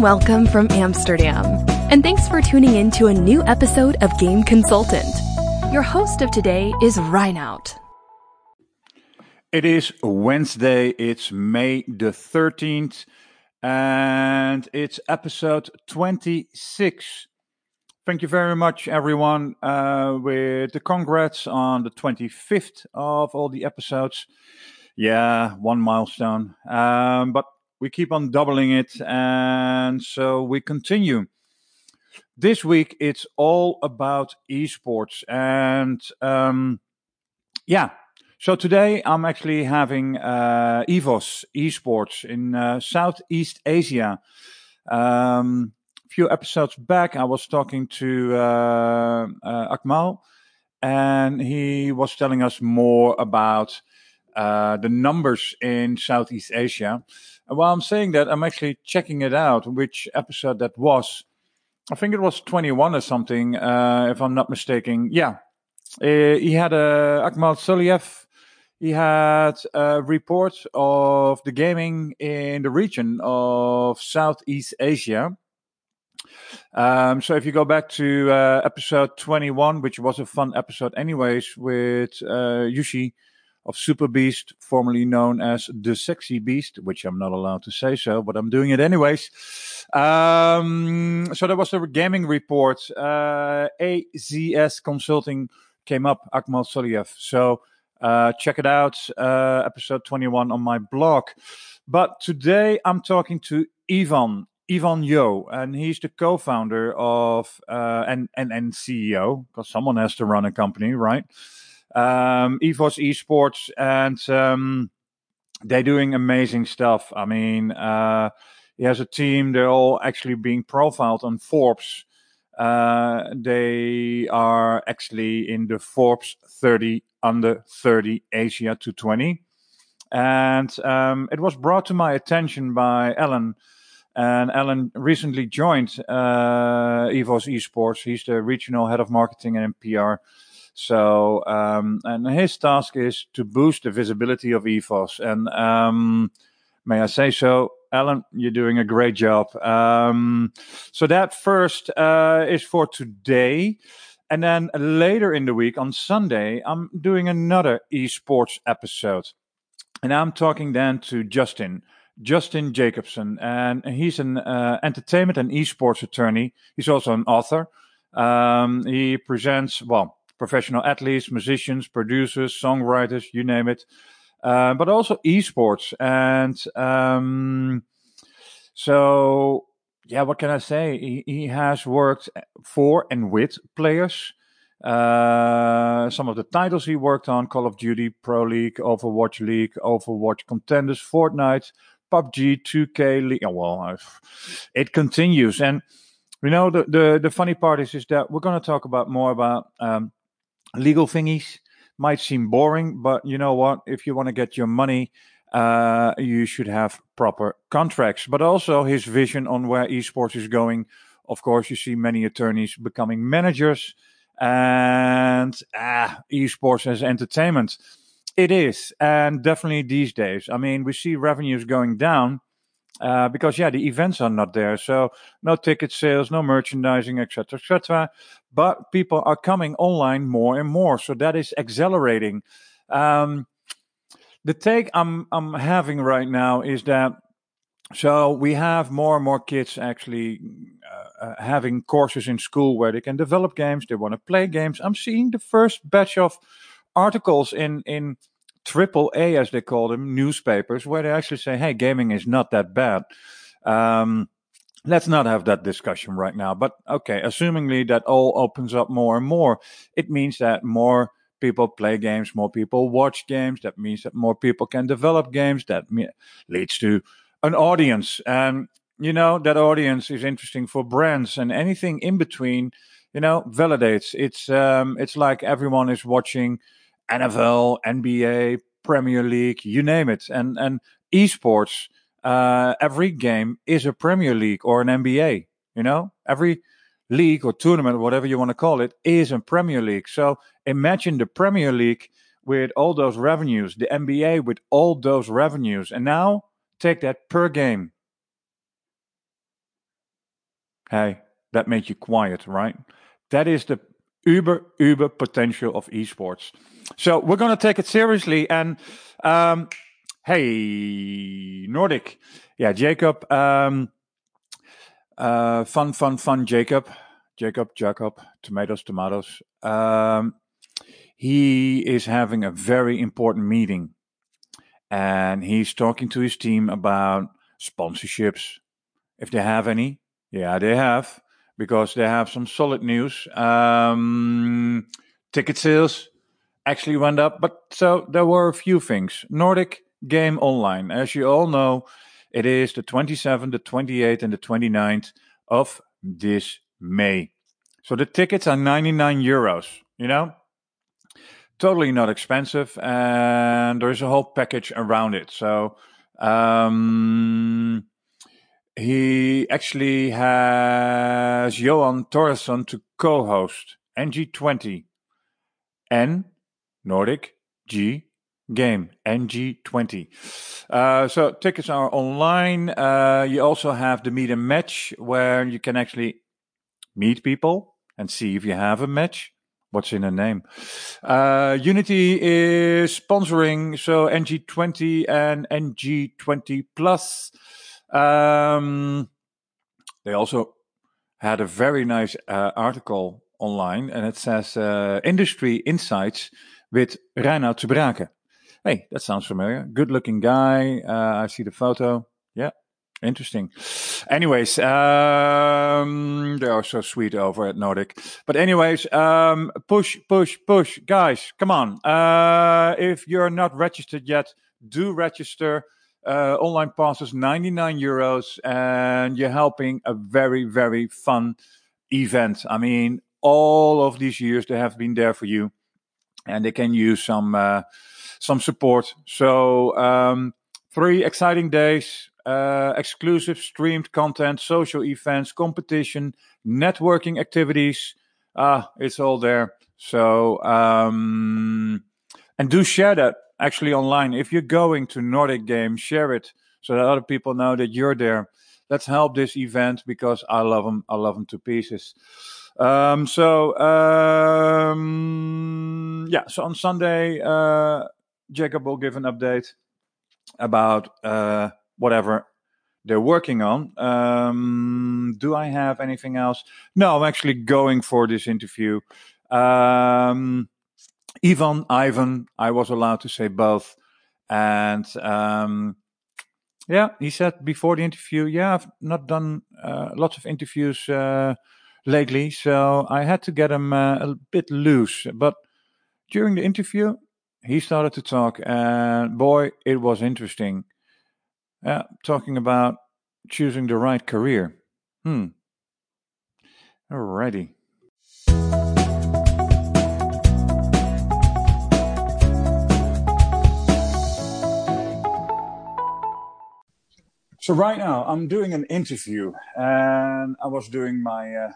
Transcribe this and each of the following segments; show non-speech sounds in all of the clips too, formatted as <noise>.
welcome from Amsterdam, and thanks for tuning in to a new episode of Game Consultant. Your host of today is Reinout. It is Wednesday, it's May the 13th, and it's episode 26. Thank you very much, everyone, uh, with the congrats on the 25th of all the episodes. Yeah, one milestone. Um, but we keep on doubling it, and so we continue. This week, it's all about esports, and um, yeah. So today, I'm actually having uh, EVOS esports in uh, Southeast Asia. Um, a few episodes back, I was talking to uh, uh, Akmal, and he was telling us more about uh, the numbers in Southeast Asia. And while I'm saying that, I'm actually checking it out, which episode that was. I think it was 21 or something, uh, if I'm not mistaken. Yeah. Uh, he had a Akmal Soliev. He had a report of the gaming in the region of Southeast Asia. Um, so if you go back to uh, episode 21, which was a fun episode anyways, with uh, Yushi, of Super Beast, formerly known as the Sexy Beast, which I'm not allowed to say so, but I'm doing it anyways. Um, so that was the gaming report. Uh, AZS Consulting came up, Akmal Soliev. So uh, check it out, uh, episode 21 on my blog. But today I'm talking to Ivan, Ivan Yeo, and he's the co-founder of uh, and, and and CEO because someone has to run a company, right? Um, EVOS Esports, and um, they're doing amazing stuff. I mean, uh, he has a team. They're all actually being profiled on Forbes. Uh, they are actually in the Forbes 30 under 30 Asia 220. And um, it was brought to my attention by Alan. And Alan recently joined uh, EVOS Esports. He's the regional head of marketing and PR. So, um, and his task is to boost the visibility of EVOS. And um, may I say so, Alan, you're doing a great job. Um, so that first uh, is for today. And then later in the week, on Sunday, I'm doing another esports episode. And I'm talking then to Justin, Justin Jacobson. And he's an uh, entertainment and esports attorney. He's also an author. Um, he presents, well, professional athletes, musicians, producers, songwriters, you name it, uh, but also esports. And um, so, yeah, what can I say? He, he has worked for and with players. Uh, some of the titles he worked on Call of Duty, Pro League, Overwatch League, Overwatch Contenders, Fortnite, PUBG, 2K League. Oh, well, it continues. And you know, the, the, the funny part is, is that we're going to talk about more about um, legal thingies might seem boring, but you know what? If you want to get your money, uh, you should have proper contracts. But also his vision on where esports is going. Of course, you see many attorneys becoming managers, and ah, esports as entertainment. It is, and definitely these days. I mean, we see revenues going down uh, because yeah, the events are not there, so no ticket sales, no merchandising, etc., etc. But people are coming online more and more, so that is accelerating. Um, the take I'm I'm having right now is that so we have more and more kids actually uh, uh having courses in school where they can develop games, they want to play games. I'm seeing the first batch of articles in in triple A, as they call them, newspapers, where they actually say, hey, gaming is not that bad. Um, let's not have that discussion right now. But okay, assumingly that all opens up more and more, it means that more people play games, more people watch games. That means that more people can develop games. That me- leads to an audience. And, you know, that audience is interesting for brands and anything in between, you know, validates. It's, um, it's like everyone is watching NFL, NBA, Premier League, you name it. And and esports, uh, every game is a Premier League or an NBA. You know, every league or tournament, whatever you want to call it, is a Premier League. So imagine the Premier League with all those revenues, the NBA with all those revenues, and now take that per game. Hey, that made you quiet, right? That is the uber, uber potential of esports. So we're going to take it seriously. And um, hey, Nordic. Yeah, Jacob. Um, uh, fun, fun, fun, Jacob. Jacob, Jacob, tomatoes, tomatoes. Um, he is having a very important meeting and he's talking to his team about sponsorships, if they have any. Yeah, they have because they have some solid news. Um, ticket sales actually went up, but so there were a few things. Nordic Game Online, as you all know, it is the 27th, the 28th, and the 29th of this May. So the tickets are 99 euros, you know? Totally not expensive, and there's a whole package around it. So, um, he actually has Johan Torresson to co host NG20 and Nordic G game NG20. Uh, so tickets are online. Uh, you also have the meet and match where you can actually meet people and see if you have a match. What's in a name? Uh, Unity is sponsoring so NG20 and NG20 Plus. Um, they also had a very nice uh, article online, and it says uh, "Industry Insights" with Reinhard Braken. Hey, that sounds familiar. Good-looking guy. Uh, I see the photo. Yeah, interesting. Anyways, um, they are so sweet over at Nordic. But anyways, um, push, push, push, guys. Come on. Uh, if you're not registered yet, do register. Uh, online passes 99 euros, and you're helping a very, very fun event. I mean, all of these years they have been there for you, and they can use some uh, some support. So um, three exciting days, uh, exclusive streamed content, social events, competition, networking activities. Ah, it's all there. So um, and do share that actually online. If you're going to Nordic Games, share it so that other people know that you're there. Let's help this event because I love them. I love them to pieces. Um, so um, yeah, so on Sunday, uh, Jacob will give an update about uh, whatever they're working on. Um, do I have anything else? No, I'm actually going for this interview. Um, Ivan, Ivan, I was allowed to say both. And um, yeah, he said before the interview, yeah, I've not done uh, lots of interviews uh, lately, so I had to get him uh, a bit loose. But during the interview, he started to talk, and boy, it was interesting. Talking about choosing the right career. Hmm. Alrighty. So right now I'm doing an interview, and I was doing my uh,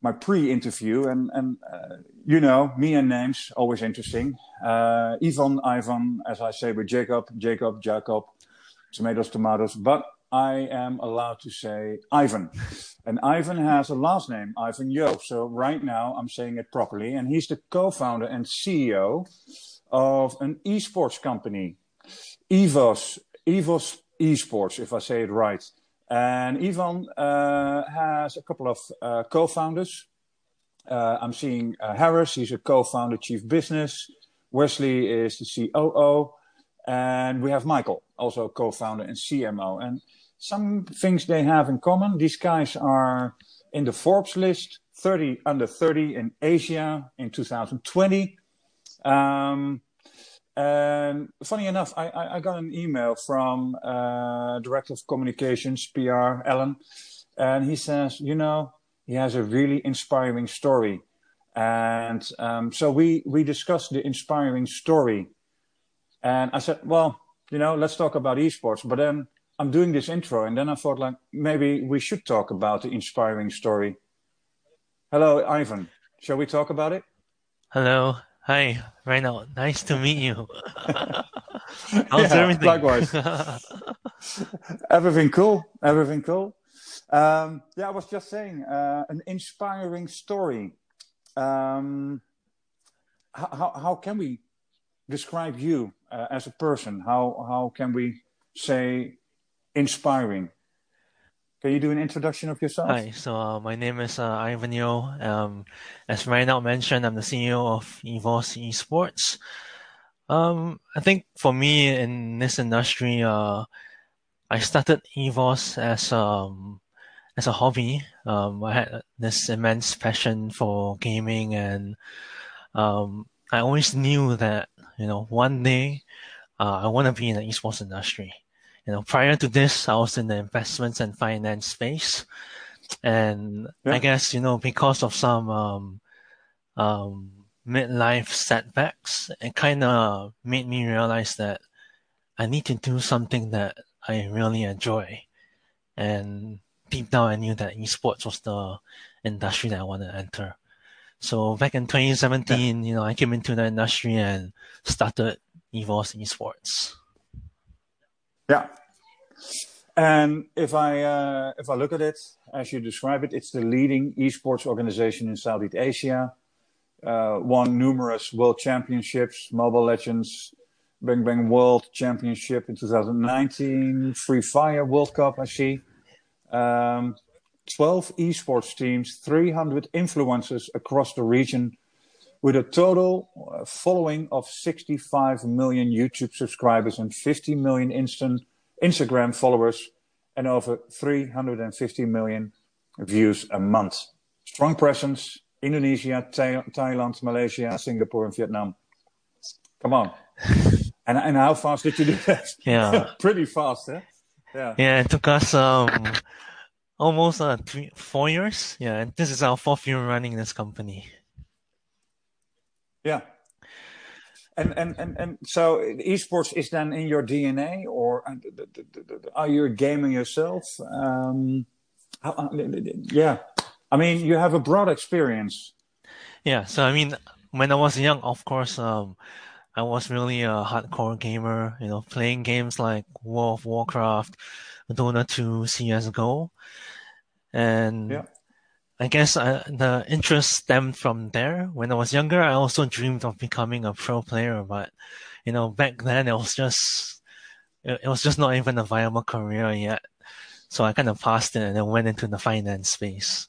my pre-interview, and and uh, you know me and names always interesting. Uh, Ivan, Ivan, as I say with Jacob, Jacob, Jacob, tomatoes, tomatoes. But I am allowed to say Ivan, and Ivan has a last name, Ivan Yeo. So right now I'm saying it properly, and he's the co-founder and CEO of an esports company, Evos. Evos esports, if I say it right. And Ivan uh, has a couple of uh, co-founders. Uh, I'm seeing Harris, he's a co-founder, chief business. Wesley is the COO, and we have Michael, also co-founder and CMO. And some things they have in common. These guys are in the Forbes list, 30 under 30 in Asia in 2020. Um, and funny enough, I, I, I got an email from uh, Director of Communications, PR, Alan, and he says, you know, he has a really inspiring story. And um, so we, we discussed the inspiring story. And I said, well, you know, let's talk about esports. But then I'm doing this intro, and then I thought, like, maybe we should talk about the inspiring story. Hello, Ivan. Shall we talk about it? Hello. Hi, Reinhard. Nice to meet you. <laughs> How's yeah, everything? Likewise. <laughs> everything cool. Everything cool. Um, yeah, I was just saying uh, an inspiring story. Um, how, how, how can we describe you uh, as a person? How how can we say inspiring? Can you do an introduction of yourself? Hi, so uh, my name is uh, Ivan Yeo. Um, as Reinout mentioned, I'm the CEO of EVOS Esports. Um, I think for me in this industry, uh, I started EVOS as um, as a hobby. Um, I had this immense passion for gaming, and um, I always knew that you know one day uh, I want to be in the esports industry. You know, prior to this, I was in the investments and finance space, and yeah. I guess you know because of some um, um, midlife setbacks, it kind of made me realize that I need to do something that I really enjoy, and deep down, I knew that esports was the industry that I wanted to enter. So back in 2017, yeah. you know, I came into the industry and started EVOS Esports. Yeah. And if I uh, if I look at it as you describe it, it's the leading esports organization in Southeast Asia. Uh, won numerous world championships, Mobile Legends, Bang Bang World Championship in 2019, Free Fire World Cup. I see. Um, 12 esports teams, 300 influencers across the region, with a total uh, following of 65 million YouTube subscribers and 50 million instant Instagram followers, and over 350 million views a month. Strong presence Indonesia, Thailand, Malaysia, Singapore, and Vietnam. Come on. <laughs> and, and how fast did you do that? Yeah. <laughs> Pretty fast, eh? Yeah. Yeah, it took us um almost uh three four years. Yeah, and this is our fourth year running this company. Yeah. And and and and so esports is then in your DNA, or are you a gamer yourself? Um, uh, yeah, I mean you have a broad experience. Yeah, so I mean, when I was young, of course, um, I was really a hardcore gamer. You know, playing games like World of Warcraft, Dota 2, CS:GO, and yeah. I guess I, uh, the interest stemmed from there. When I was younger, I also dreamed of becoming a pro player, but you know, back then it was just it, it was just not even a viable career yet. So I kind of passed it and then went into the finance space.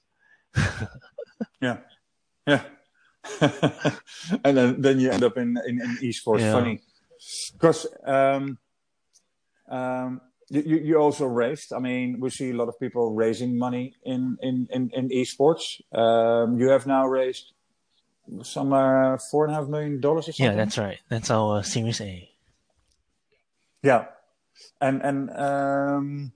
<laughs> yeah, yeah. <laughs> and then, then you end up in in, in esports. Yeah. Funny, because um, um, you, you also raised. I mean, we see a lot of people raising money in in in, in esports. Um, you have now raised some uh, four and a half million dollars or something. Yeah, that's right. That's our Series A. Yeah, and and um,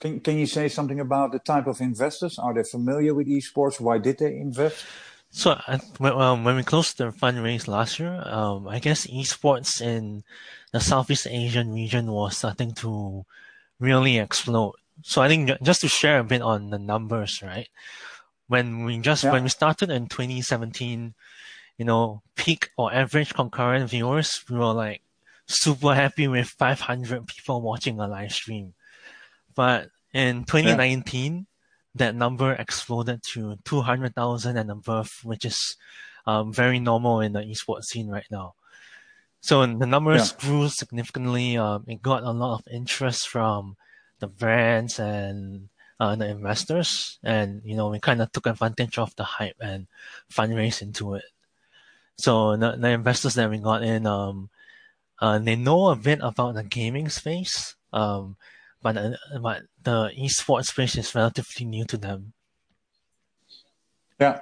can can you say something about the type of investors? Are they familiar with esports? Why did they invest? So when, um, when we closed the fundraise last year, um, I guess esports in the Southeast Asian region was starting to really explode. So I think just to share a bit on the numbers, right? When we just yeah. when we started in 2017, you know, peak or average concurrent viewers, we were like super happy with 500 people watching a live stream. But in 2019, yeah that number exploded to 200,000 and above, which is um, very normal in the esports scene right now. So the numbers yeah. grew significantly. Um, it got a lot of interest from the brands and uh, the investors, and you know we kind of took advantage of the hype and fundraise into it. So the, the investors that we got in, um, uh, they know a bit about the gaming space, um, but uh, but the esports space is relatively new to them. Yeah,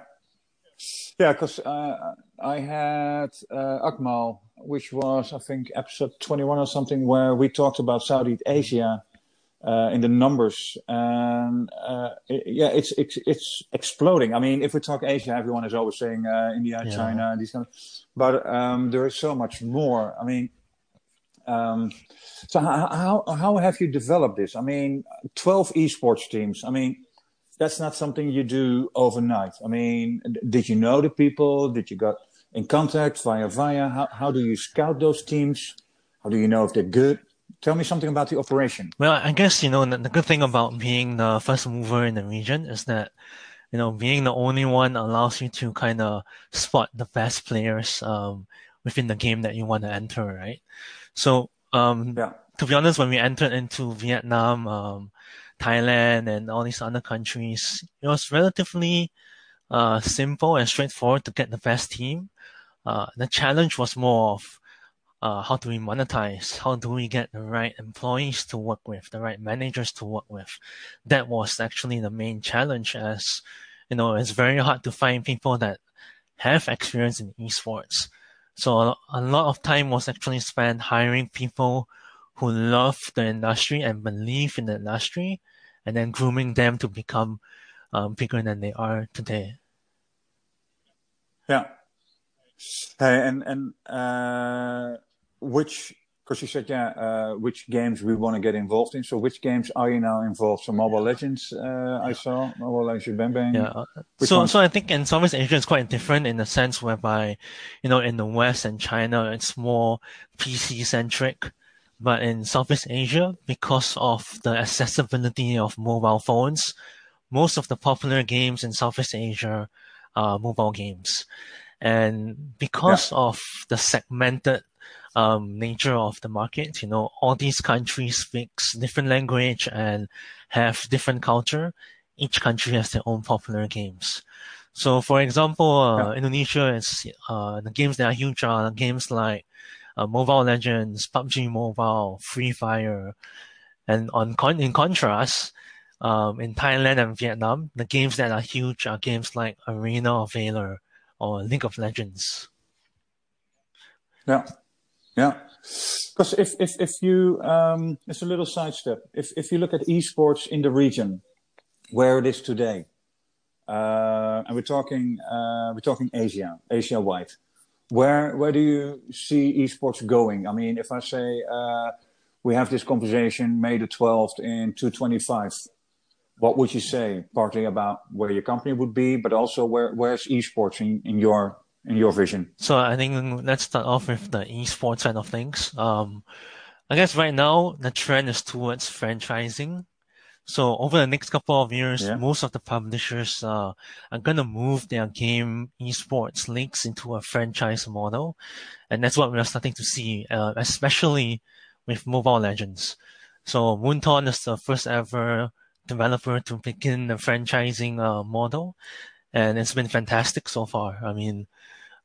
yeah, because uh, I had uh, Akmal, which was I think episode twenty-one or something, where we talked about Southeast Asia. Uh, in the numbers, and uh, it, yeah, it's it's it's exploding. I mean, if we talk Asia, everyone is always saying uh, India, yeah. China, these kind of, but um, there is so much more. I mean, um, so how, how, how have you developed this? I mean, 12 esports teams. I mean, that's not something you do overnight. I mean, did you know the people? Did you got in contact via via? How, how do you scout those teams? How do you know if they're good? Tell me something about the operation. Well, I guess you know the, the good thing about being the first mover in the region is that you know being the only one allows you to kind of spot the best players um, within the game that you want to enter, right? So um, Yeah. to be honest, when we entered into Vietnam, um, Thailand, and all these other countries, it was relatively uh, simple and straightforward to get the best team. Uh, the challenge was more of uh, how do we monetize? How do we get the right employees to work with, the right managers to work with? That was actually the main challenge as, you know, it's very hard to find people that have experience in esports. So a, a lot of time was actually spent hiring people who love the industry and believe in the industry and then grooming them to become um, bigger than they are today. Yeah. Hey, and and uh, which because you said yeah, uh, which games we want to get involved in. So which games are you now involved? So Mobile Legends, uh, I saw Mobile Legends Bang Bang. Yeah. uh, Which So, one? so I think in Southeast Asia it's quite different in the sense whereby, you know, in the West and China it's more PC centric, but in Southeast Asia because of the accessibility of mobile phones, most of the popular games in Southeast Asia are mobile games, and because of the segmented um, nature of the market, you know, all these countries speak different language and have different culture each country has their own popular games. So, for example, uh, Yeah. Indonesia is uh, the games that are huge are games like uh, Mobile Legends, PUBG Mobile, Free Fire, and on con- in contrast, um, in Thailand and Vietnam, the games that are huge are games like Arena of Valor or League of Legends. Yeah, yeah. Because if if if you um, it's a little sidestep. If if you look at esports in the region, where it is today, uh, and we're talking uh, we're talking Asia, Asia wide. Where where do you see esports going? I mean, if I say uh, we have this conversation May the twelfth in two twenty five, what would you say? Partly about where your company would be, but also where where's esports in, in your in your vision? So I think let's start off with the esports side of things. Um, I guess right now the trend is towards franchising. So over the next couple of years, Yeah. most of the publishers uh, are gonna move their game esports leagues into a franchise model, and that's what we are starting to see, uh, especially with Mobile Legends. So Moonton is the first ever developer to begin the franchising uh, model, and it's been fantastic so far. I mean,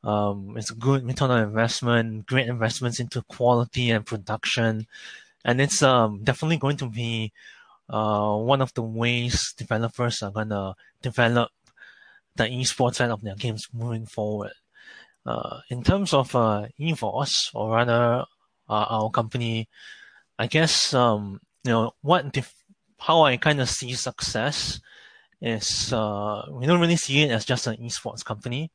um, it's a good return on investment, great investments into quality and production, and it's um, definitely going to be uh, one of the ways developers are gonna develop the esports side of their games moving forward. Uh, in terms of uh, EVOS, or rather uh, our company, I guess um, you know what how I kind of see success is uh, we don't really see it as just an esports company.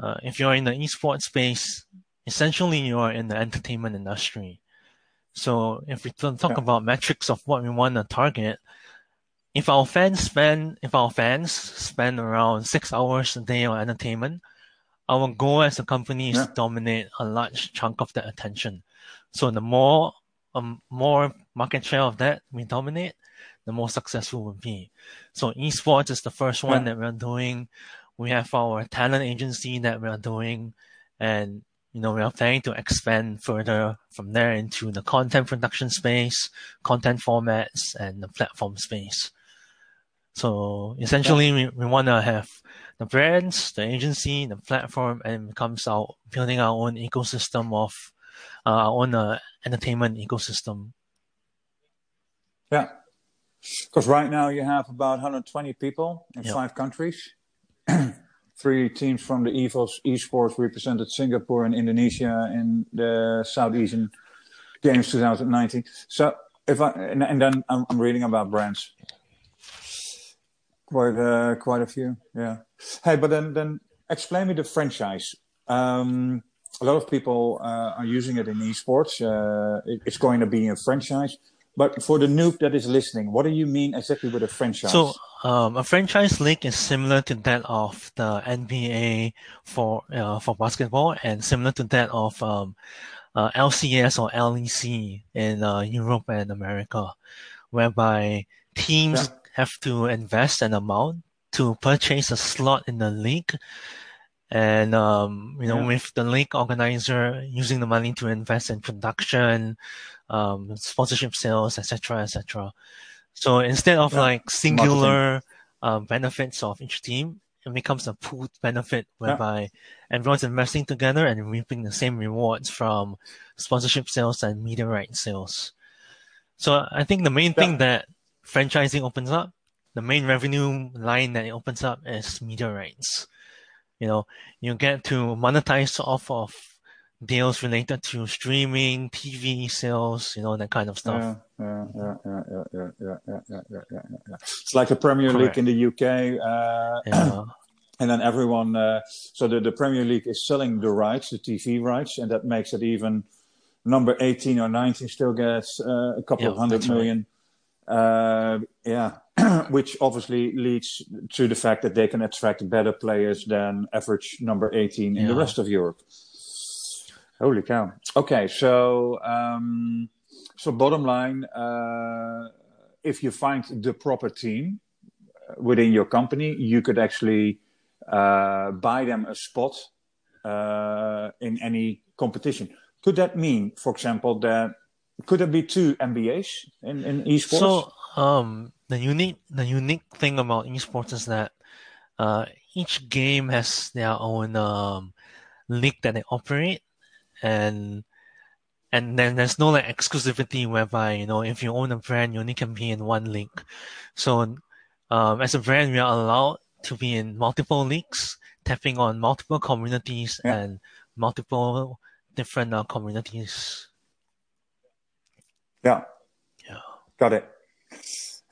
Uh, if you're in the esports space, essentially you are in the entertainment industry. So if we talk Yeah. about metrics of what we want to target, if our fans spend if our fans spend around six hours a day on entertainment, our goal as a company is Yeah. to dominate a large chunk of that attention. So the more um, more market share of that we dominate, the more successful we'll be. So esports is the first one Yeah. that we're doing. We have our talent agency that we're doing, and you know we are planning to expand further from there into the content production space, content formats, and the platform space. So essentially, we, we want to have the brands, the agency, the platform, and it becomes our building our own ecosystem of uh, our own uh, entertainment ecosystem. Yeah. Because right now you have about 120 people in Yeah. five countries. <clears throat> Three teams from the EVOS esports represented Singapore and Indonesia in the South Asian Games 2019. So if I and, and then I'm, I'm reading about brands. Quite uh, quite a few, yeah. Hey, but then then explain me the franchise. Um, a lot of people uh, are using it in esports. Uh, it, it's going to be a franchise. But for the noob that is listening, what do you mean exactly with a franchise? So um, a franchise league is similar to that of the NBA for uh, for basketball, and similar to that of um, uh, LCS or LEC in uh, Europe and America, whereby teams yeah. have to invest an amount to purchase a slot in the league. And, um, you know, yeah. with the league organizer using the money to invest in production, um, sponsorship sales, etc., etc. So instead of yeah. like singular uh, benefits of each team, it becomes a pooled benefit whereby yeah. everyone's investing together and reaping the same rewards from sponsorship sales and media rights sales. So I think the main thing that franchising opens up, the main revenue line that it opens up is media rights. You know, you get to monetize off of deals related to streaming, TV sales, you know, that kind of stuff. Yeah, yeah, yeah, yeah, yeah, yeah, yeah, yeah, yeah, yeah, yeah. It's like the Premier Correct. League in the UK. Uh, yeah. and then everyone, uh, so the, the Premier League is selling the rights, the TV rights, and that makes it even number 18 or 19 still gets uh, a couple of hundred million. Right. Uh, yeah, <clears throat> which obviously leads to the fact that they can attract better players than average number 18 in the rest of Europe. Holy cow. Okay, so um, so bottom line, uh, if you find the proper team uh, within your company, you could actually uh, buy them a spot uh, in any competition. Could that mean, for example, that could there be two NBAs in, in esports? So um, the unique the unique thing about esports is that uh, each game has their own um, league that they operate and and then there's no like exclusivity whereby you know if you own a brand you only can be in one league so um, as a brand we are allowed to be in multiple leagues tapping on multiple communities yeah. and multiple different uh, communities yeah yeah got it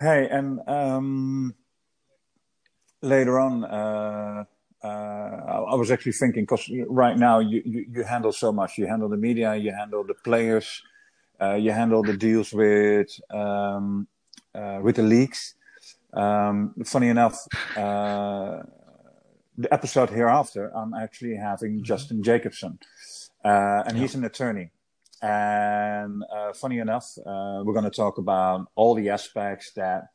hey and um, later on uh, uh, I was actually thinking because right now you, you, you, handle so much. You handle the media, you handle the players, uh, you handle the deals with um, uh, with the leagues. Um, funny enough, uh, the episode hereafter, I'm actually having mm-hmm. Justin Jacobson, uh, and yeah. he's an attorney. And uh, funny enough, we're going to talk about all the aspects that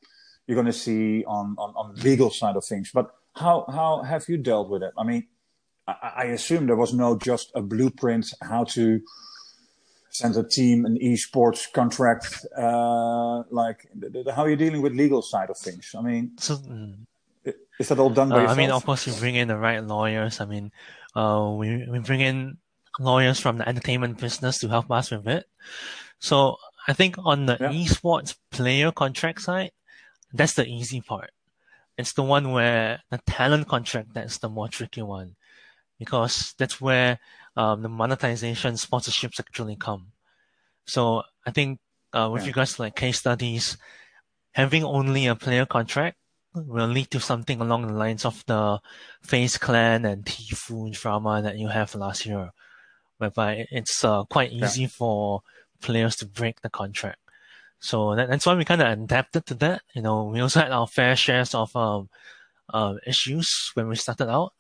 you're going to see on, on on legal side of things, but how how have you dealt with it? I mean, I, I assume there was no just a blueprint how to send a team an esports contract. Uh, like, how are you dealing with legal side of things? I mean, so, mm. is that all done by uh, I mean, of course, you bring in the right lawyers. I mean, uh, we we bring in lawyers from the entertainment business to help us with it. So I think on the yeah. esports player contract side, that's the easy part. It's the one where the talent contract that's the more tricky one, because that's where um, the monetization sponsorships actually come. So I think uh, with yeah. regards to like case studies, having only a player contract will lead to something along the lines of the FaZe Clan and Tfue drama that you have last year, whereby it's uh, quite easy yeah. for players to break the contract. So that, that's why we kind of adapted to that. You know, we also had our fair shares of um, uh, issues when we started out.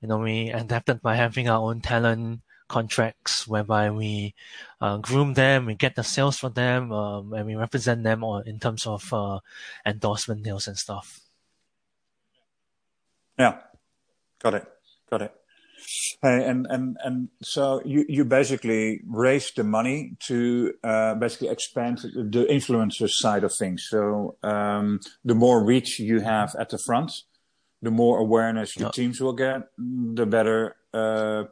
You know, we adapted by having our own talent contracts whereby we uh, groom them, we get the sales for them, um, and we represent them on, in terms of uh, endorsement deals and stuff. Yeah, got it, got it. Hey, and and and so you you basically raised the money to uh, basically expand the influencer side of things. So um, the more reach you have at the front, the more awareness your teams will get, the better uh,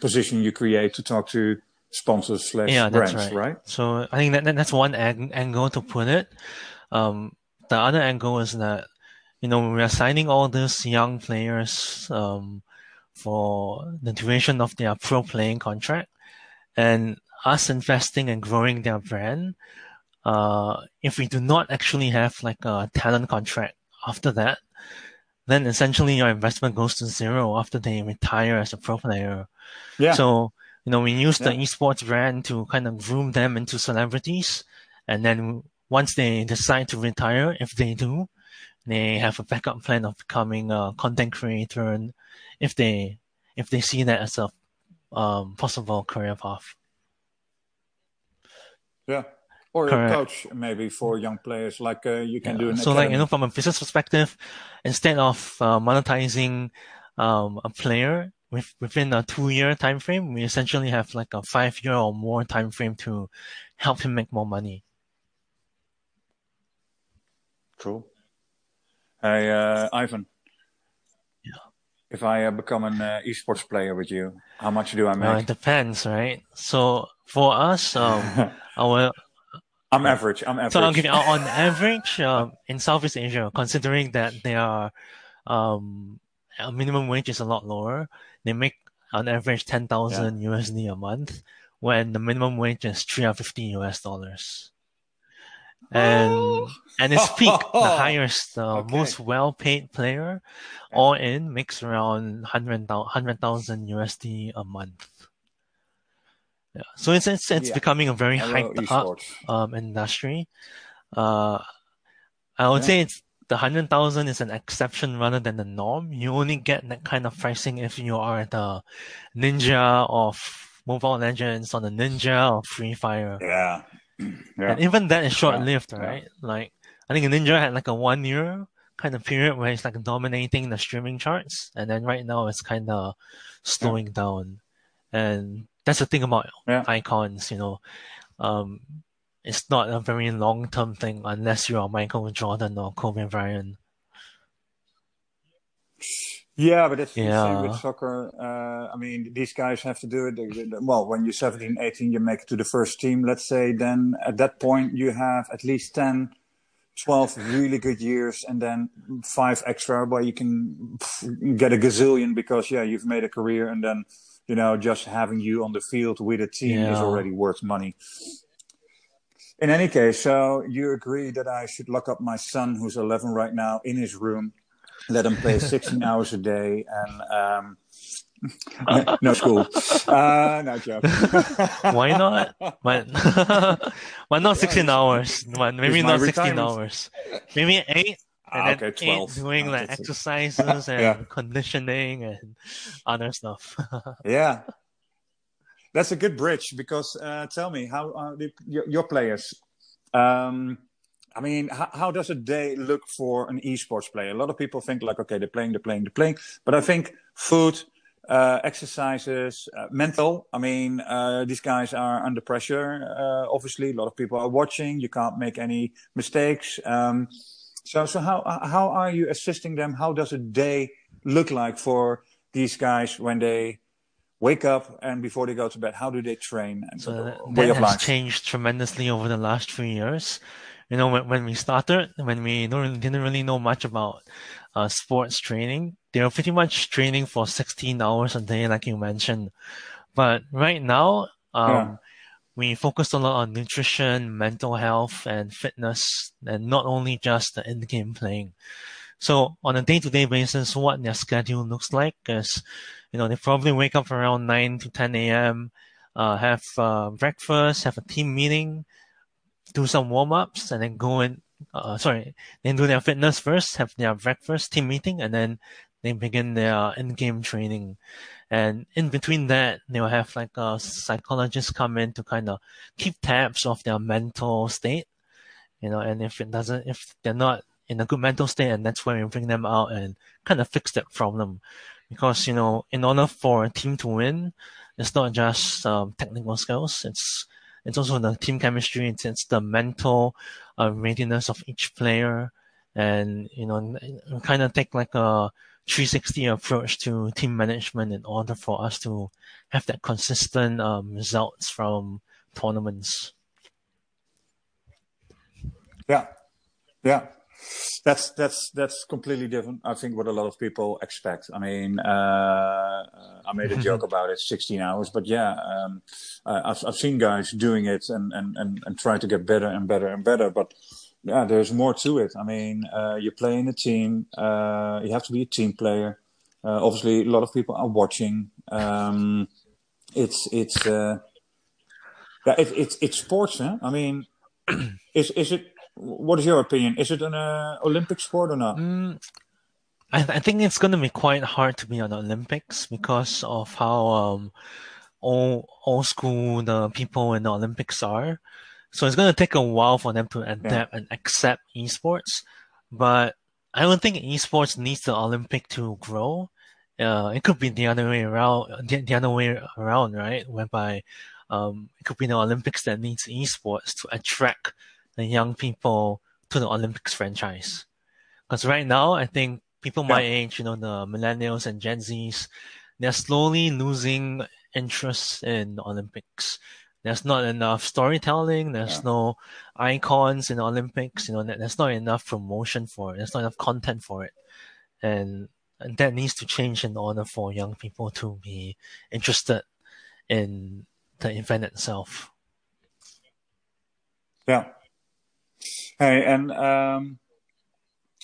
position you create to talk to sponsors slash yeah, brands, right. right. So I think that, that that's one ang- angle to put it. Um, the other angle is that you know we are signing all these young players. Um, for the duration of their pro playing contract and us investing and growing their brand. Uh, if we do not actually have like a talent contract after that, then essentially your investment goes to zero after they retire as a pro player. Yeah. So, you know, we use yeah. the esports brand to kind of groom them into celebrities. And then once they decide to retire, if they do, they have a backup plan of becoming a content creator and if they if they see that as a um, possible career path. Yeah. Or Correct. a coach, maybe for young players, like uh, you can Yeah. do an So, like you know, from a business perspective, instead of uh, monetizing um, a player with, within a two-year time frame, we essentially have like a five-year or more time frame to help him make more money. True. Hey, uh, Ivan. Yeah. If I uh, become an uh, esports player with you, how much do I make? it depends, right? So for us, um, <laughs> our I'm average. I'm average. So I'll give you on <laughs> average um, in Southeast Asia, considering that they are um, a minimum wage is a lot lower, they make on average ten thousand USD a month, when the minimum wage is three hundred fifty US dollars. And and its <laughs> peak, the highest, uh, Okay. most well-paid player, all in makes around hundred thousand USD a month. Yeah, so it's it's it's Yeah. becoming a very hyped up um, industry. Uh, I would Yeah. say it's the hundred thousand is an exception rather than the norm. You only get that kind of pricing if you are the ninja of Mobile Legends or the ninja of Free Fire. Yeah. Yeah. And even that is short lived, yeah. right? Like I think ninja had like a one year kind of period where it's like dominating the streaming charts, and then right now it's kind of slowing down. And that's the thing about Yeah. icons, you know. Um, it's not a very long term thing unless you are Michael Jordan or Kobe Bryant. Yeah, but it's the same with soccer. Uh, I mean, these guys have to do it. They- they- Well, when you're 17, 18, you make it to the first team, let's say, then at that point you have at least 10, 12 really good years and then five extra where you can get a gazillion because, yeah, you've made a career and then, you know, just having you on the field with a team is already worth money. In any case, so you agree that I should lock up my son, who's 11 right now, in his room, let him play <laughs> 16 hours a day, and um, <laughs> no school. Uh, no job. <laughs> Why not? But why not 16 it's- hours? But maybe not 16 retirement. hours. Maybe eight. And Ah, then okay, eight doing like exercises and Yeah. conditioning and other stuff. yeah, that's a good bridge because uh, tell me how uh, the, your, your players. Um, I mean, how, how does a day look for an esports player? A lot of people think like, okay, they're playing, they're playing, they're playing, but I think food, uh, exercises, uh, mental. I mean, uh, these guys are under pressure. Uh, obviously, a lot of people are watching. You can't make any mistakes. Um, so, so how how are you assisting them? How does a day look like for these guys when they wake up and before they go to bed? How do they train? And So that, way that of has life. changed tremendously over the last few years. You know, when, when we started, when we don't, didn't really know much about uh, sports training, they were pretty much training for 16 hours a day, like you mentioned. But right now, um, Yeah. we focus a lot on nutrition, mental health, and fitness, and not only just the in-game playing. So on a day-to-day basis, what their schedule looks like is, you know, they probably wake up around 9 to 10 a.m., uh, have uh, breakfast, have a team meeting, do some warm-ups, and then go in, uh, sorry, then do their fitness first, have their breakfast, team meeting, and then they begin their in-game training. And in between that, they'll have like a psychologist come in to kind of keep tabs of their mental state, you know, and if it doesn't, if they're not in a good mental state, and that's where we bring them out and kind of fix that problem. Because, you know, in order for a team to win, it's not just um, technical skills, it's it's also the team chemistry, it's, it's the mental uh, readiness of each player, and, you know, kind of take like a 360 approach to team management in order for us to have that consistent um, results from tournaments. Yeah, yeah. That's that's that's completely different. I think what a lot of people expect. I mean, uh, I made a <laughs> joke about it, 16 hours, but yeah, um, I've I've seen guys doing it and and and and try to get better and better and better. But yeah, there's more to it. I mean, uh, you play in a team. Uh, you have to be a team player. Uh, obviously, a lot of people are watching. Um, it's it's uh, yeah, it, it's it's sports. Huh? I mean, <clears throat> is is it? What is your opinion? Is it an uh, Olympic sport or not? Mm, I, I think it's going to be quite hard to be on the Olympics because of how um, old, old school the people in the Olympics are. So it's going to take a while for them to adapt yeah. and accept esports. But I don't think esports needs the Olympic to grow. Uh, it could be the other way around, the, the other way around, right? Whereby um, it could be the Olympics that needs esports to attract the young people to the Olympics franchise. Because right now, I think people yeah. my age, you know, the millennials and Gen Zs, they're slowly losing interest in the Olympics. There's not enough storytelling. There's yeah. no icons in the Olympics. You know, there's not enough promotion for it. There's not enough content for it, and, and that needs to change in order for young people to be interested in the event itself. Yeah. Hey, and um,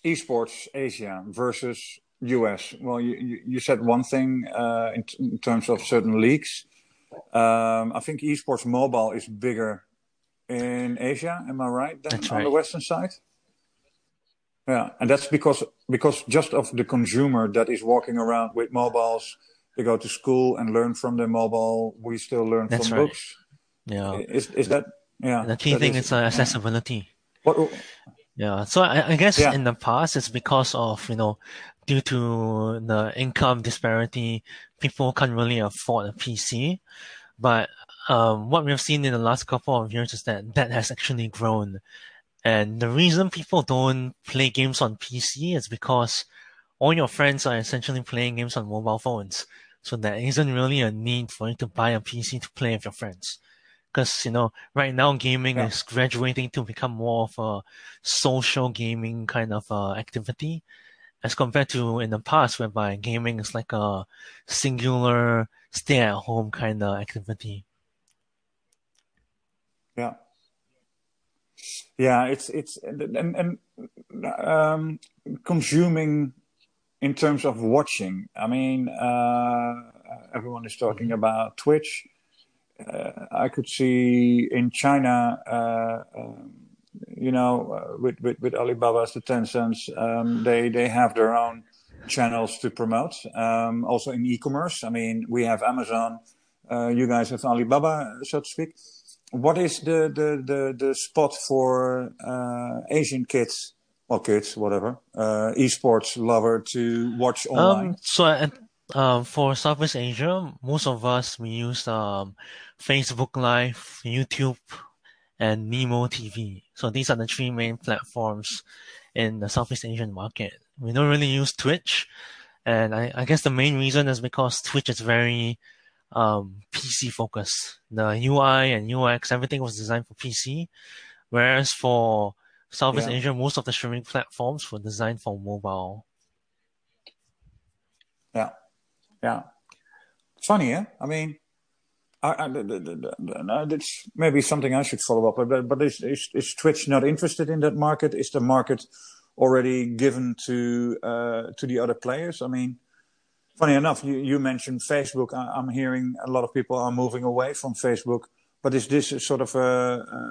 esports Asia versus US. Well, you, you said one thing uh, in, in, terms of certain leagues. Um, I think esports mobile is bigger in Asia. Am I right? Than that's on the Western side. Yeah, and that's because because just of the consumer that is walking around with mobiles. They go to school and learn from their mobile. We still learn that's from right. books. Yeah. Is is that yeah? The key thing is, is uh, accessibility. What, yeah. So I, I guess Yeah. in the past it's because of, you know, due to the income disparity, people can't really afford a PC. But um, what we've seen in the last couple of years is that that has actually grown. And the reason people don't play games on PC is because all your friends are essentially playing games on mobile phones. So there isn't really a need for you to buy a PC to play with your friends because you know right now gaming Yeah. is graduating to become more of a social gaming kind of uh, activity as compared to in the past whereby gaming is like a singular stay at home kind of activity Yeah. Yeah, it's it's and and um, consuming in terms of watching. I mean, uh, everyone is talking about Twitch. Uh, I could see in China, uh, um, you know, uh, with, with with Alibaba's the Tencents, um, they they have their own channels to promote. Um, also in e-commerce, I mean, we have Amazon. Uh, you guys have Alibaba, so to speak what is the the the, the spot for uh, Asian kids or kids, whatever, uh, esports lover to watch online? Um, so at, um, for Southeast Asia, most of us we use um, Facebook Live, YouTube, and Nimo TV. So these are the three main platforms in the Southeast Asian market. We don't really use Twitch, and I, I guess the main reason is because Twitch is very um, PC focused. The UI and UX, everything was designed for PC, whereas for Southeast Yeah. Asia, most of the streaming platforms were designed for mobile. Yeah, yeah. Funny, eh? I mean, I, I, the, that's maybe something I should follow up. But, but is, is is Twitch not interested in that market? Is the market already given to uh, to the other players? I mean, funny enough, you, you mentioned Facebook. I, I'm hearing a lot of people are moving away from Facebook. But is this sort of uh, uh,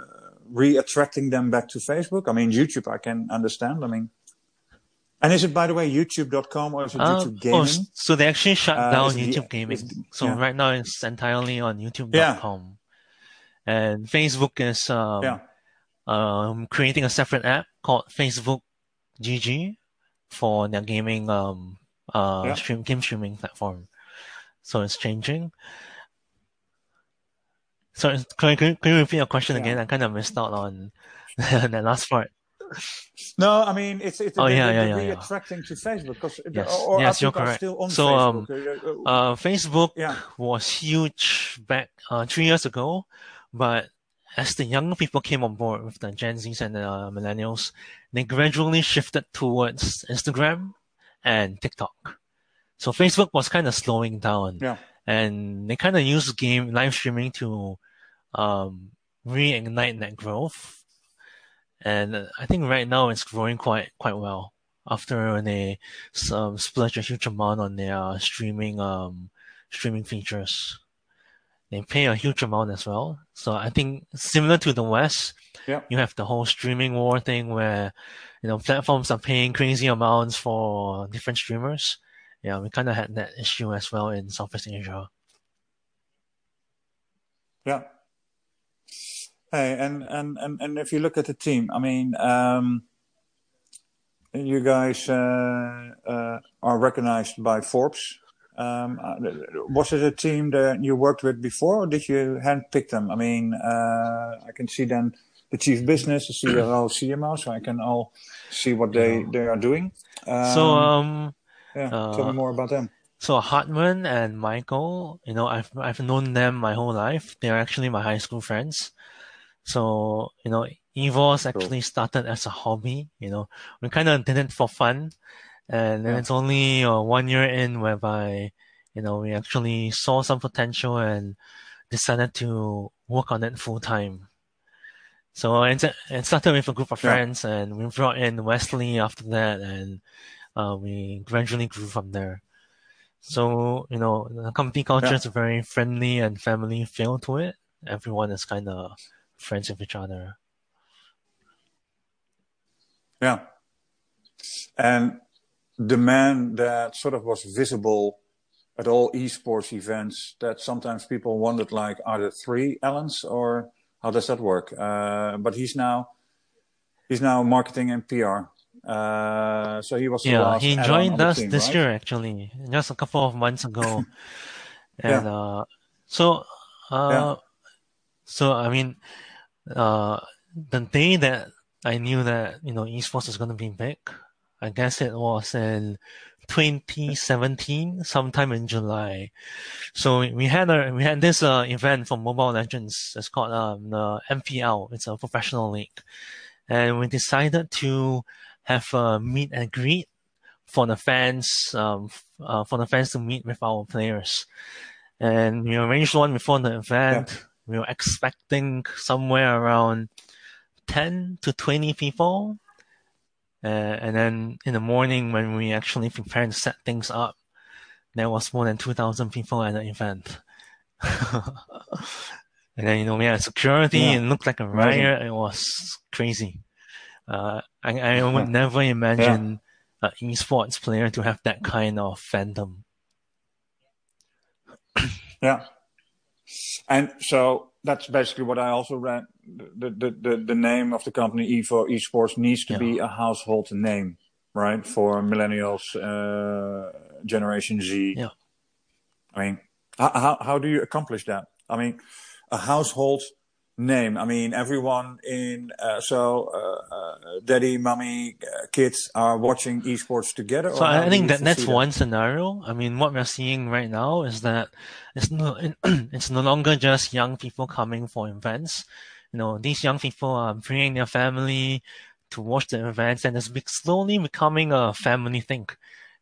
re-attracting them back to Facebook? I mean, YouTube, I can understand. I mean, and is it by the way YouTube.com or is it Uh, YouTube oh, Gaming? s- so they actually shut Uh, down is the- YouTube Gaming. is- so yeah. right now it's entirely on YouTube.com. And Facebook is um, yeah, um, creating a separate app called Facebook GG for their gaming um, uh, Yeah. stream game streaming platform. So it's changing. So can, you- can, can you repeat your question Yeah. again? I kind of missed out on <laughs> that last part. No, I mean it's it's Oh, yeah, yeah, yeah, re-attracting to Facebook because Yes. or Yes, are you're correct. still on So, um, Facebook? Uh, uh, Uh, Facebook yeah, was huge back uh, three years ago, but as the young people came on board with the Gen Zs and the uh, millennials, they gradually shifted towards Instagram and TikTok. So Facebook was kind of slowing down, yeah, and they kind of used game live streaming to um, reignite that growth. And I think right now it's growing quite quite well after they um, splurge a huge amount on their uh, streaming um, streaming features. They pay a huge amount as well. So I think similar to the West, yeah. you have the whole streaming war thing where you know platforms are paying crazy amounts for different streamers. Yeah, we kind of had that issue as well in Southeast Asia. Yeah. Hey, and, and, and, and if you look at the team, I mean, um, you guys uh, uh, are recognized by Forbes. Um, uh, was it a team that you worked with before, or did you handpick them? I mean, uh, I can see then the chief business, the CRO, CMO, <clears throat> so I can all see what they, they are doing. Um, so, um, yeah, tell me uh, more about them. So Hartman and Michael, you know, I've I've known them my whole life. They're actually my high school friends. So, you know, EVOS actually started as a hobby, you know, we kind of did it for fun. And then yeah. it's only uh, one year in whereby, you know, we actually saw some potential and decided to work on it full time. So it, it started with a group of friends yeah. and we brought in Wesley after that and uh, we gradually grew from there. So, you know, the company culture yeah. is very friendly and family feel to it. Everyone is kind of friends with each other. Yeah. And the man that sort of was visible at all esports events that sometimes people wondered like, are there three Allens or how does that work? Uh, but he's now, he's now marketing and PR. Uh, so he was yeah, he joined us team, this right? year actually, just a couple of months ago. <laughs> and, yeah. uh, so, uh, yeah. So I mean, uh, the day that I knew that, you know, esports was going to be big, I guess it was in 2017, sometime in July. So we had a, we had this, uh, event for Mobile Legends. It's called, um, the MPL. It's a professional league. And we decided to have a meet and greet for the fans, um, uh, for the fans to meet with our players. And we arranged one before the event. We were expecting somewhere around 10 to 20 people. Uh, and then in the morning when we actually prepared to set things up, there was more than 2,000 people at the event. <laughs> and then, you know, we had security yeah. and looked like a riot. It was crazy. Uh, I, I would never imagine yeah. an esports player to have that kind of fandom. yeah. And so that's basically what I also read. The, the, the, the name of the company, Evo Esports, needs to yeah. be a household name, right? For millennials, uh, Generation Z. Yeah. I mean, how, how do you accomplish that? I mean, a household name. I mean, everyone in uh, so uh, uh, daddy, mommy, uh, kids are watching esports together. So I think that that's one scenario. I mean, what we're seeing right now is that it's no <clears throat> it's no longer just young people coming for events. You know, these young people are bringing their family to watch the events, and it's slowly becoming a family thing.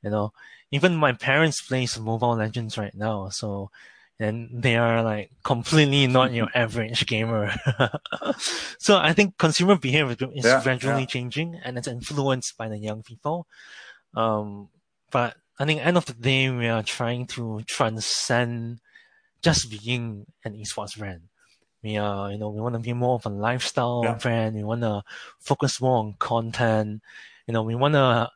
You know, even my parents play Mobile Legends right now, so and they are like completely not your <laughs> average gamer. <laughs> so I think consumer behavior is yeah, gradually yeah. changing and it's influenced by the young people. Um, but I think end of the day, we are trying to transcend just being an esports brand. We are, you know, we want to be more of a lifestyle yeah. brand. We want to focus more on content. You know, we want to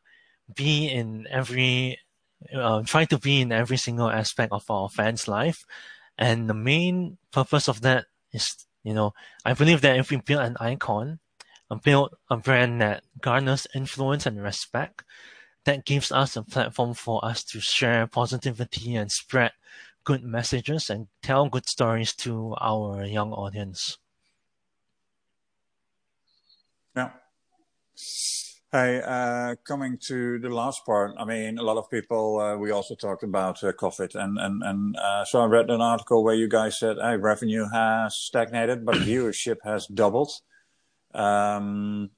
be in every uh, try to be in every single aspect of our fans' life. And the main purpose of that is, you know, I believe that if we build an icon, build a brand that garners influence and respect, that gives us a platform for us to share positivity and spread good messages and tell good stories to our young audience. Yeah. Hey, uh, coming to the last part, I mean, a lot of people, uh, we also talked about uh, COVID and, and, and, uh, so I read an article where you guys said, hey, revenue has stagnated, but viewership has doubled. Um,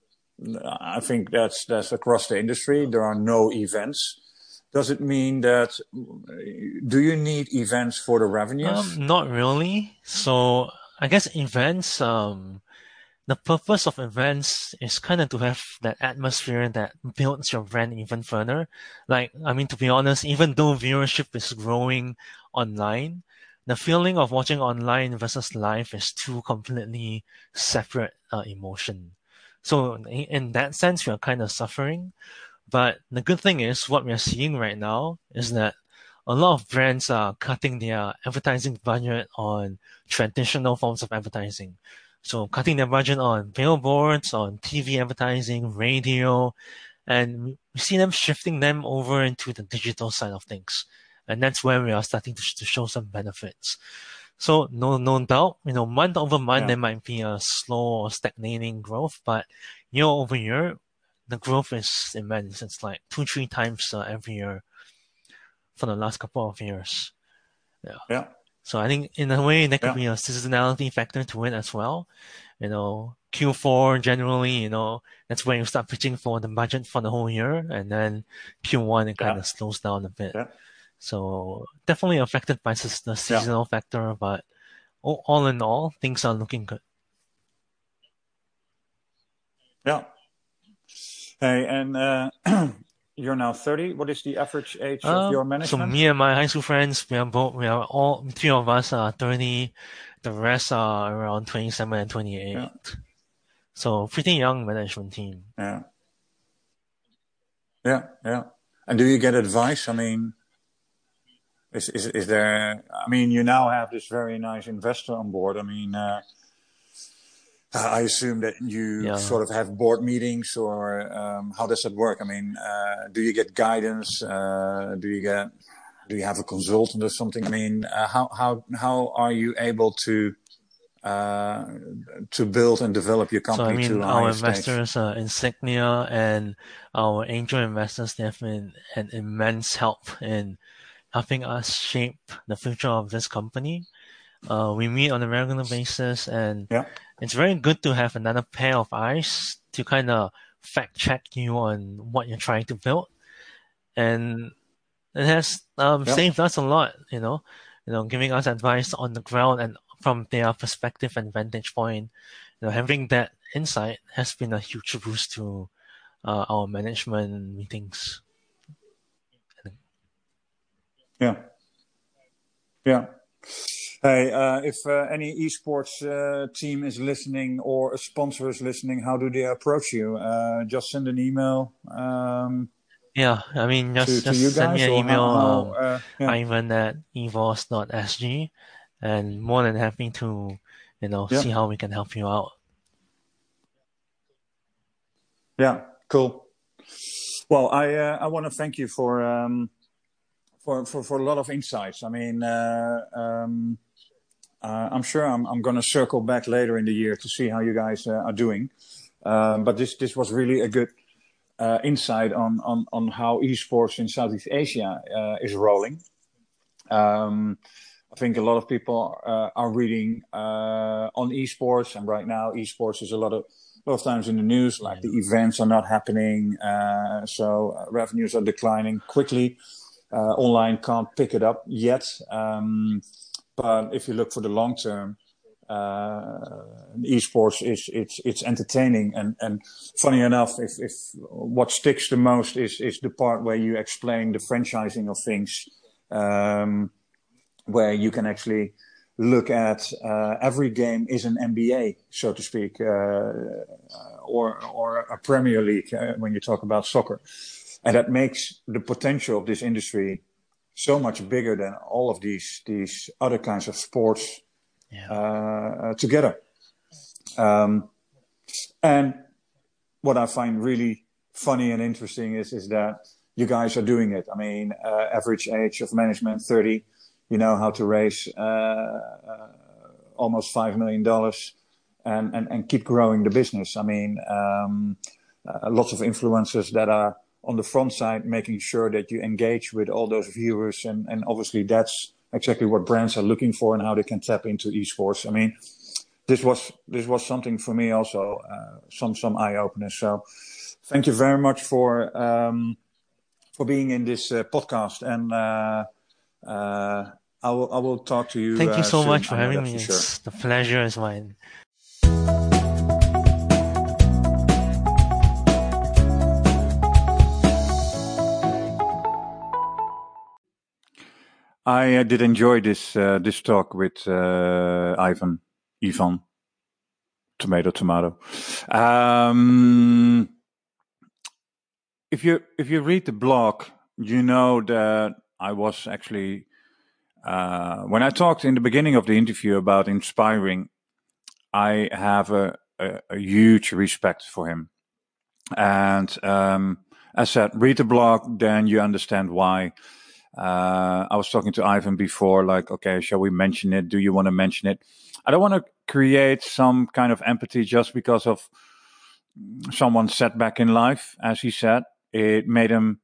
I think that's, that's across the industry. There are no events. Does it mean that, do you need events for the revenues? Um, not really. So I guess events, um, the purpose of events is kind of to have that atmosphere that builds your brand even further. Like, I mean, to be honest, even though viewership is growing online, the feeling of watching online versus live is two completely separate uh, emotion. So in that sense, we are kind of suffering. But the good thing is what we are seeing right now is that a lot of brands are cutting their advertising budget on traditional forms of advertising So cutting their budget on billboards, on TV advertising, radio, and we see them shifting them over into the digital side of things. And that's where we are starting to, to show some benefits. So no, no doubt, you know, month over month, Yeah. there might be a slow or stagnating growth, but year over year, the growth is immense. It's like two, three times uh, every year for the last couple of years. Yeah. Yeah. So I think in a way that could Yeah. be a seasonality factor to it as well. You know, Q4 generally, you know, that's when you start pitching for the budget for the whole year, and then Q1 it kind of slows down a bit. Yeah. So definitely affected by the seasonal factor, but all, all in all, things are looking good. Yeah. Hey, and uh, <clears throat> you're now 30. What is the average age of Um, your so me and my high school friends, we are both, we are all, three of us are 30, the rest are around 27 and 28. Yeah. So pretty young management team. Yeah. Yeah, yeah. And do you get advice? I mean, is is is there? I mean, you now have this very nice investor on board. I mean, uh, I assume that you Yeah. sort of have board meetings, or um, how does that work? I mean, uh, do you get guidance? Uh, do you get? Do you have a consultant or something? I mean, uh, how how how are you able to uh, to build and develop your So I company mean, our investors, uh, Insignia and our angel investors, they have been an immense help in helping us shape the future of this company. Uh, we meet on a regular basis and Yeah. It's very good to have another pair of eyes to kind of fact check you on what you're trying to build. And it has um, Yeah. saved us a lot, you know, you know, giving us advice on the ground and from their perspective and vantage point. You know, having that insight has been a huge boost to uh, our management meetings. Yeah. Yeah. Hey, uh, if uh, any esports uh, team is listening or a sponsor is listening, how do they approach you? Uh, just send an email um, Yeah, I mean, just, to, to just you send me an email, how, how, um, uh, yeah. Ivan at evos.sg, and more than happy to, you know, Yeah. see how we can help you out. Yeah, cool. Well, I uh, I want to thank you for um, for, for for a lot of insights. I mean, uh, um, I'm sure I'm I'm going to circle back later in the year to see how you guys uh, are doing. Um, but this this was really a good uh, insight on on on how esports in Southeast Asia uh, is rolling. Um, I think a lot of people uh, are reading uh, on esports, and right now esports is a lot of a lot of times in the news, like the events are not happening, uh, so uh, revenues are declining quickly. Uh, online can't pick it up yet, um, but if you look for the long term, uh, esports is it's it's entertaining. And and funny enough, if if what sticks the most is is the part where you explain the franchising of things, um, where you can actually look at uh, every game is an NBA, so to speak, uh, or or a Premier League uh, when you talk about soccer, and that makes the potential of this industry so much bigger than all of these these other kinds of sports Yeah. uh, together. Um, and what I find really funny and interesting is is that you guys are doing it. I mean, uh, average age of management thirty. You know how to raise uh, uh, almost five million dollars and, and and keep growing the business. I mean, um, uh, lots of influencers that are on the front side, making sure that you engage with all those viewers, and and obviously that's exactly what brands are looking for and how they can tap into esports. I mean, this was this was something for me also, uh, some some eye openers. So, thank you very much for um, for being in this uh, podcast, and uh, uh, I will I will talk to you. Thank you uh, so soon. much for I having me. for sure. It's the pleasure is mine. I uh, did enjoy this uh, this talk with uh, Ivan, Ivan, tomato, tomato. Um, if you if you read the blog, you know that I was actually uh, when I talked in the beginning of the interview about inspiring. I have a, a, a huge respect for him. And um, as I said, read the blog, then you understand why. Uh, I was talking to Ivan before, like, okay, shall we mention it? Do you want to mention it? I don't want to create some kind of empathy just because of someone's setback in life, as he said. It made him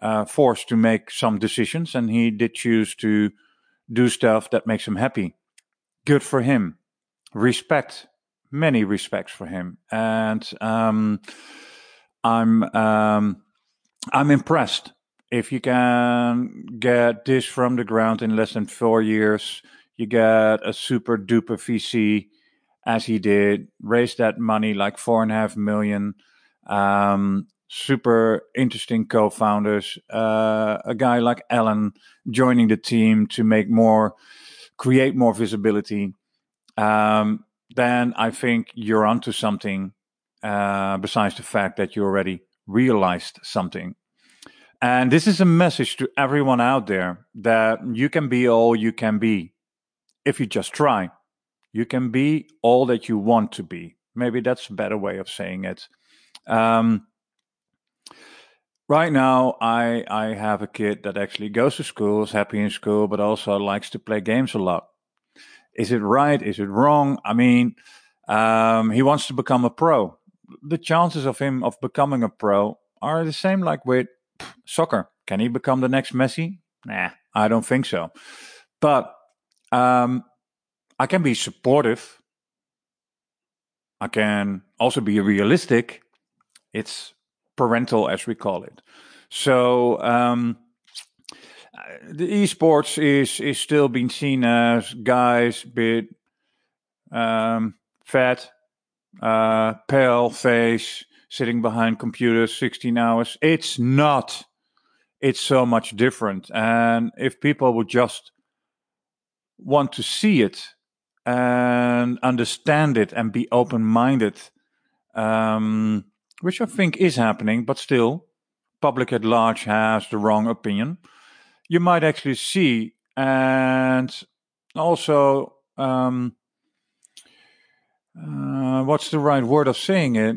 uh, forced to make some decisions, and he did choose to do stuff that makes him happy. Good for him. Respect, many respects for him, and um, I'm um, I'm impressed. If you can get this from the ground in less than four years, you get a super duper VC, as he did, raise that money like four and a half million. Um, super interesting co-founders. Uh, a guy like Alan joining the team to make more, create more visibility. Um, then I think you're onto something. Uh, besides the fact that you already realized something. And this is a message to everyone out there that you can be all you can be if you just try. You can be all that you want to be. Maybe that's a better way of saying it. Um, right now, I I have a kid that actually goes to school, is happy in school, but also likes to play games a lot. Is it right? Is it wrong? I mean, um, he wants to become a pro. The chances of him of becoming a pro are the same like with soccer. Can he become the next Messi? Nah, I don't think so. But um, I can be supportive. I can also be realistic. It's parental, as we call it. So um, the esports is is still being seen as guys bit um, fat, uh, pale face, sitting behind computers 16 hours. It's not. It's so much different. And if people would just want to see it and understand it and be open minded, um, which I think is happening, but still, public at large has the wrong opinion. You might actually see, and also, um, uh, what's the right word of saying it?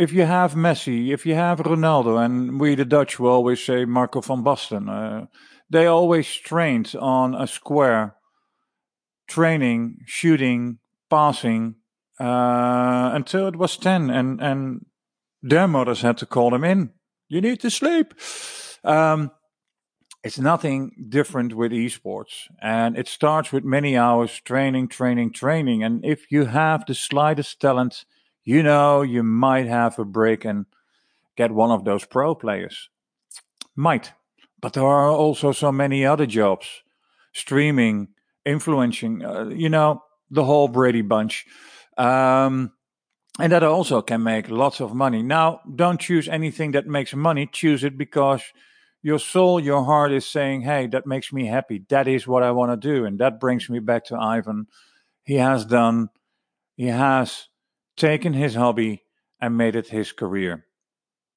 If you have Messi, if you have Ronaldo, and we the Dutch will always say Marco van Basten, uh, they always trained on a square, training, shooting, passing, uh, until it was 10 and, and their mothers had to call them in. You need to sleep. Um, it's nothing different with esports and it starts with many hours training, training, training. And if you have the slightest talent, you know, you might have a break and get one of those pro players. Might. But there are also so many other jobs streaming, influencing, uh, you know, the whole Brady bunch. Um, and that also can make lots of money. Now, don't choose anything that makes money. Choose it because your soul, your heart is saying, hey, that makes me happy. That is what I want to do. And that brings me back to Ivan. He has done, he has taken his hobby and made it his career.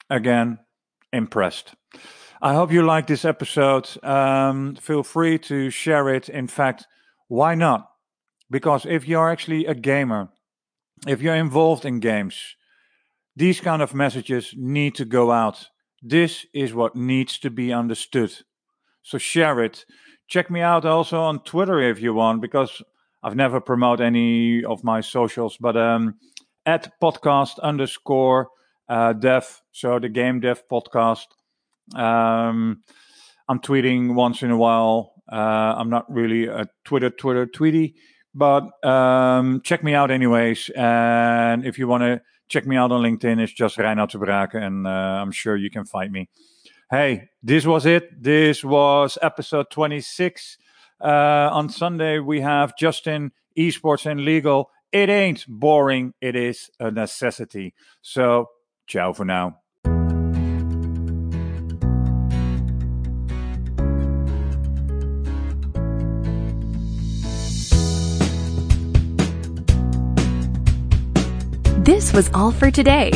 Again, impressed. I hope you like this episode. Um, feel free to share it. In fact, why not? Because if you're actually a gamer, if you're involved in games, these kind of messages need to go out. This is what needs to be understood. So share it. Check me out also on Twitter if you want, because I've never promote any of my socials, but um, at podcast underscore uh, dev, so the game dev podcast. Um, I'm tweeting once in a while. Uh, I'm not really a Twitter Twitter tweety, but um, check me out anyways. And if you want to check me out on LinkedIn, it's just Reinout te Brake, and uh, I'm sure you can find me. Hey, this was it. This was episode 26. Uh, on Sunday, we have Justin, Esports and Legal. It ain't boring, it is a necessity. So, ciao for now. This was all for today.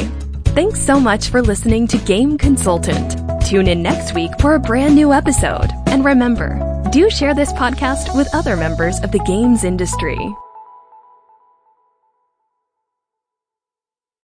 Thanks so much for listening to Game Consultant. Tune in next week for a brand new episode. And remember, do share this podcast with other members of the games industry.